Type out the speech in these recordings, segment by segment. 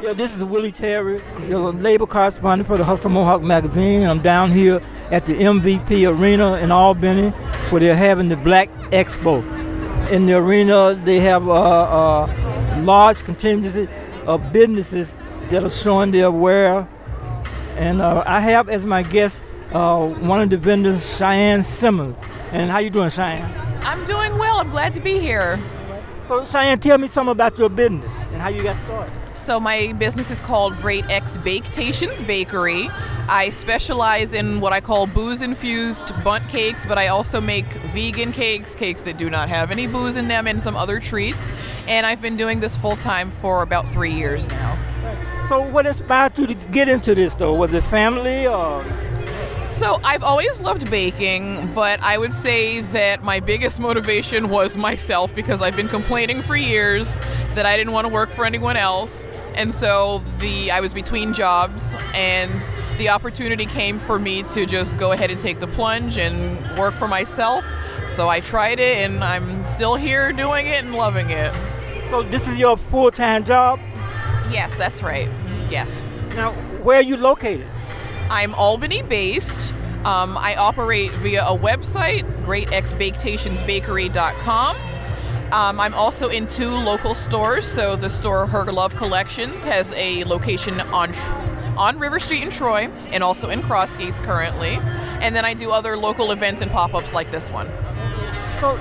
Yeah, this is Willie Terry, your labor correspondent for the Hudson Mohawk magazine. I'm down here at the MVP Arena in Albany, where they're having the Black Expo. In the arena, they have a, a large contingency of businesses that are showing their wear. And uh, I have as my guest uh, one of the vendors, Cheyenne Simmons. And how you doing, Cheyenne? I'm doing well. I'm glad to be here. So, Cheyenne, tell me something about your business and how you got started. So, my business is called Great X Baketations Bakery. I specialize in what I call booze infused Bundt cakes, but I also make vegan cakes, cakes that do not have any booze in them, and some other treats. And I've been doing this full time for about three years now. So, what inspired you to get into this, though? Was it family or? So, I've always loved baking, but I would say that my biggest motivation was myself because I've been complaining for years that I didn't want to work for anyone else. And so the I was between jobs and the opportunity came for me to just go ahead and take the plunge and work for myself. So I tried it and I'm still here doing it and loving it. So this is your full-time job? Yes, that's right. Yes. Now, where are you located? I'm Albany based. Um, I operate via a website, greatxbaketationsbakery.com. Um, I'm also in two local stores. So the store Her Love Collections has a location on on River Street in Troy and also in Crossgates currently. And then I do other local events and pop-ups like this one. So,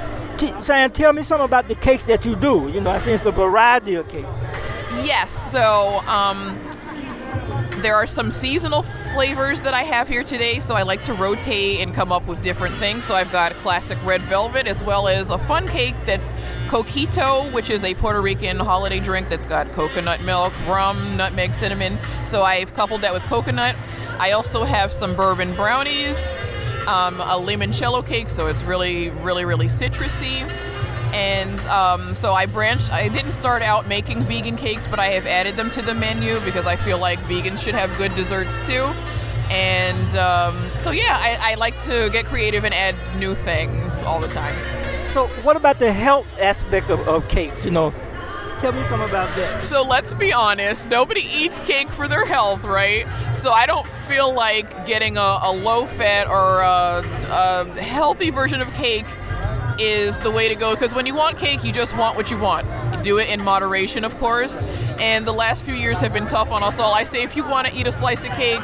Cheyenne, tell me something about the cakes that you do. You know, I see it's a variety of cakes. Yes. So, um, there are some seasonal flavors that I have here today, so I like to rotate and come up with different things. So I've got classic red velvet as well as a fun cake that's coquito, which is a Puerto Rican holiday drink that's got coconut milk, rum, nutmeg, cinnamon. So I've coupled that with coconut. I also have some bourbon brownies, um, a limoncello cake, so it's really, really, really citrusy and um, so I branched. I didn't start out making vegan cakes, but I have added them to the menu because I feel like vegans should have good desserts too. And um, so yeah, I, I, like to get creative and add new things all the time. So what about the health aspect of, of cakes? You know, Tell me some about that. So let's be honest, nobody eats cake for their health, right? So I don't feel like getting a, a low fat or a, a healthy version of cake is the way to go because when you want cake, you just want what you want. Do it in moderation, of course. And the last few years have been tough on us all. I say if you want to eat a slice of cake,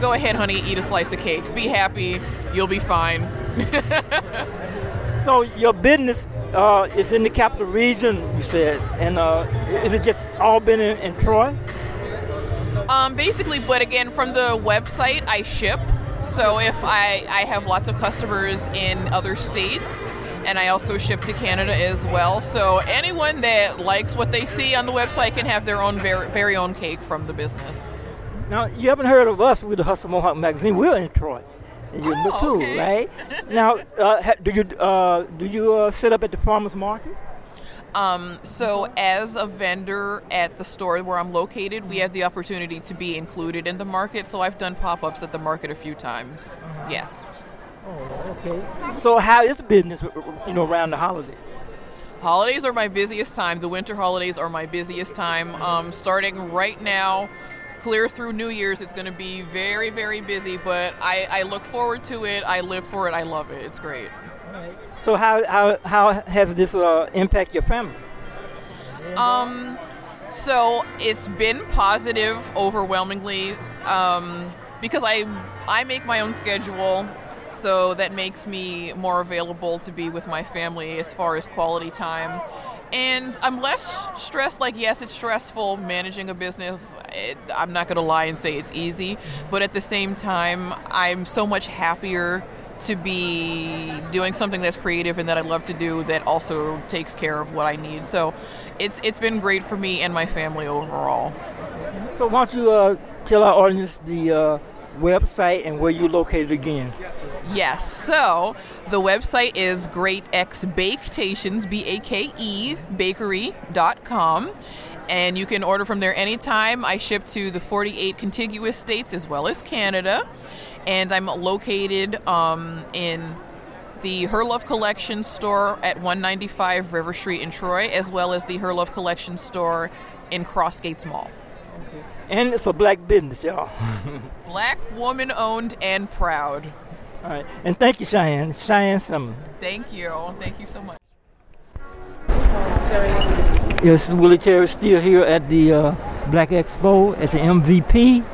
go ahead, honey, eat a slice of cake. Be happy, you'll be fine. so your business uh, is in the capital region, you said, and uh, is it just all been in, in Troy? Um, basically, but again, from the website, I ship. So if I, I have lots of customers in other states, and I also ship to Canada as well. So anyone that likes what they see on the website can have their own very, very own cake from the business. Now, you haven't heard of us with the Hudson Mohawk magazine. We're in Troy. And you're oh, too, okay. right? now, uh, do you uh, do you uh, set up at the farmers market? Um, so, as a vendor at the store where I'm located, we have the opportunity to be included in the market. So, I've done pop ups at the market a few times. Uh-huh. Yes. Oh, okay. So how is business, you know, around the holidays? Holidays are my busiest time. The winter holidays are my busiest time. Um, starting right now, clear through New Year's, it's going to be very, very busy. But I, I look forward to it. I live for it. I love it. It's great. Right. So how how how has this uh, impact your family? Um, so it's been positive overwhelmingly um, because I I make my own schedule. So that makes me more available to be with my family as far as quality time. And I'm less stressed. Like, yes, it's stressful managing a business. It, I'm not going to lie and say it's easy. But at the same time, I'm so much happier to be doing something that's creative and that I love to do that also takes care of what I need. So it's it's been great for me and my family overall. So why don't you uh, tell our audience the uh, website and where you're located again? Yes. So the website is Great X Baketations, B A K E, bakery.com. And you can order from there anytime. I ship to the 48 contiguous states as well as Canada. And I'm located um, in the Her Love Collection store at 195 River Street in Troy, as well as the Her Love Collection store in Crossgates Mall. And it's a black business, y'all. Black woman owned and proud. All right. And thank you, Cheyenne. Cheyenne Simmons. Thank you. Thank you so much. Yes, this is Willie Terry still here at the uh, Black Expo at the MVP,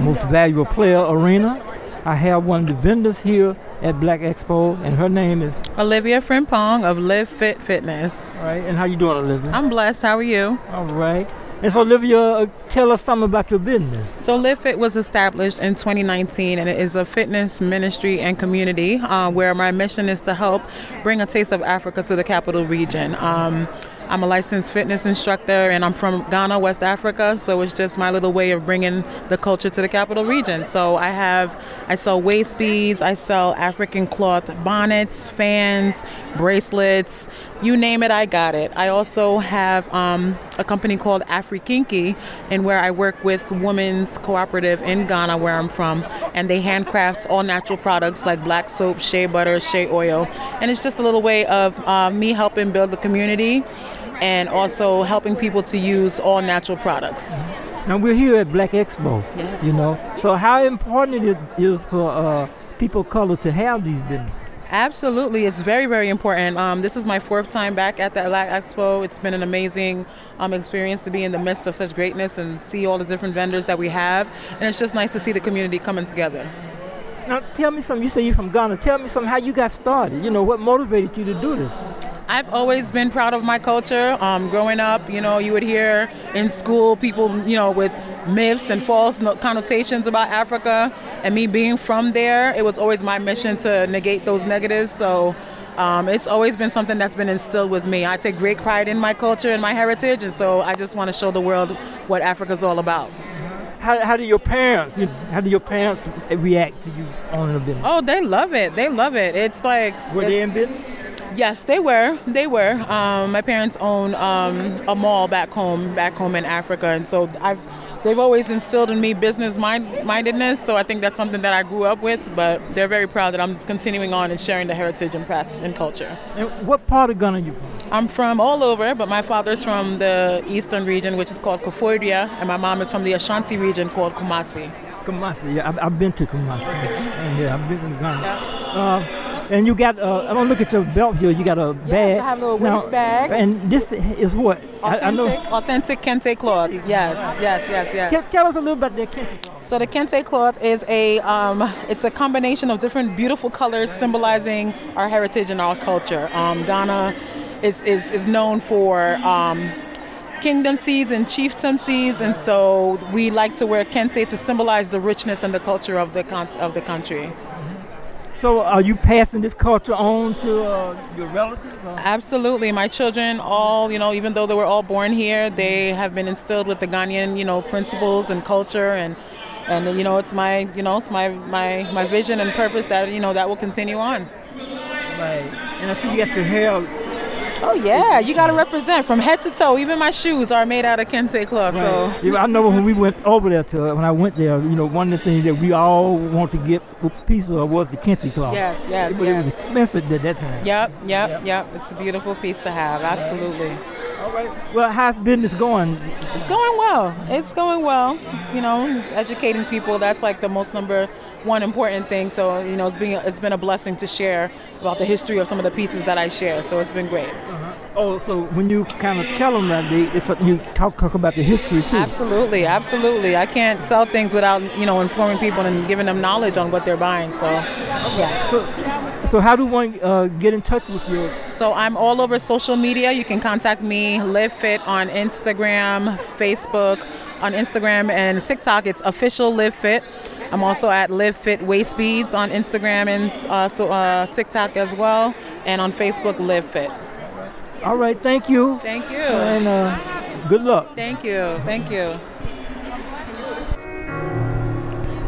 Most Valuable Player Arena. I have one of the vendors here at Black Expo, and her name is. Olivia Frimpong of Live Fit Fitness. All right, and how you doing, Olivia? I'm blessed. How are you? All right. And so, Olivia, uh, tell us something about your business. So, Live was established in 2019, and it is a fitness ministry and community uh, where my mission is to help bring a taste of Africa to the capital region. Um, I'm a licensed fitness instructor and I'm from Ghana, West Africa, so it's just my little way of bringing the culture to the capital region. So I have, I sell waist beads, I sell African cloth bonnets, fans, bracelets, you name it, I got it. I also have um, a company called Afrikinky, and where I work with Women's Cooperative in Ghana, where I'm from, and they handcraft all natural products like black soap, shea butter, shea oil, and it's just a little way of uh, me helping build the community and also helping people to use all natural products. And we're here at Black Expo. Yes. You know, so how important it is for uh, people of color to have these businesses? Absolutely, it's very, very important. Um, this is my fourth time back at the Black Expo. It's been an amazing um, experience to be in the midst of such greatness and see all the different vendors that we have. And it's just nice to see the community coming together. Now, tell me something. You say you're from Ghana. Tell me something how you got started. You know, what motivated you to do this? I've always been proud of my culture. Um, growing up, you know, you would hear in school people, you know, with myths and false connotations about Africa. And me being from there, it was always my mission to negate those negatives. So um, it's always been something that's been instilled with me. I take great pride in my culture and my heritage, and so I just want to show the world what Africa's all about. How, how do your parents how do your parents react to you owning a business? Oh, they love it. They love it. It's like were it's, they in business? Yes, they were. They were. Um, my parents own um, a mall back home, back home in Africa, and so I've they've always instilled in me business mind, mindedness. So I think that's something that I grew up with. But they're very proud that I'm continuing on and sharing the heritage and practice and culture. And what part of Ghana are you from? I'm from all over, but my father's from the eastern region, which is called Koforidua, and my mom is from the Ashanti region called Kumasi. Kumasi, yeah, I've, I've been to Kumasi. Yeah, I've been to Ghana. Yeah. Uh, and you got, uh, I'm gonna look at your belt here. You got a bag. Yes, I have a little now, waist bag. And this is what? Authentic, I, I know. authentic kente cloth. Yes, yes, yes, yes. Tell, tell us a little bit about the kente cloth. So the kente cloth is a, um, it's a combination of different beautiful colors symbolizing our heritage and our culture. Um, Ghana is, is, is known for um, kingdom seeds and chiefdom seeds, and so we like to wear kente to symbolize the richness and the culture of the, con- of the country. So, are you passing this culture on to uh, your relatives? Or? Absolutely. My children, all you know, even though they were all born here, they have been instilled with the Ghanaian, you know, principles and culture, and and you know, it's my, you know, it's my my my vision and purpose that you know that will continue on. Right. And I see you got your hair Oh yeah, you got to represent from head to toe. Even my shoes are made out of kente cloth. Right. So I know when we went over there to when I went there, you know, one of the things that we all want to get a piece of was the kente cloth. Yes, yes, but yes. it was expensive at that time. Yep, yep, yep, yep. It's a beautiful piece to have. Absolutely. All right. Well, how's business going? It's going well. It's going well. You know, educating people. That's like the most number one important thing. So you know, it's been it's been a blessing to share about the history of some of the pieces that I share. So it's been great. Uh-huh. Oh, so when you kind of tell them that, they, it's, you talk, talk about the history too. Absolutely, absolutely. I can't sell things without you know informing people and giving them knowledge on what they're buying. So, yeah. So, so how do one uh, get in touch with you? So I'm all over social media. You can contact me, Live Fit on Instagram, Facebook, on Instagram and TikTok. It's official Live Fit. I'm also at Live Fit Waist Beads on Instagram and uh, so, uh, TikTok as well, and on Facebook Live Fit. All right, thank you. Thank you. And uh, good luck. Thank you. Thank you.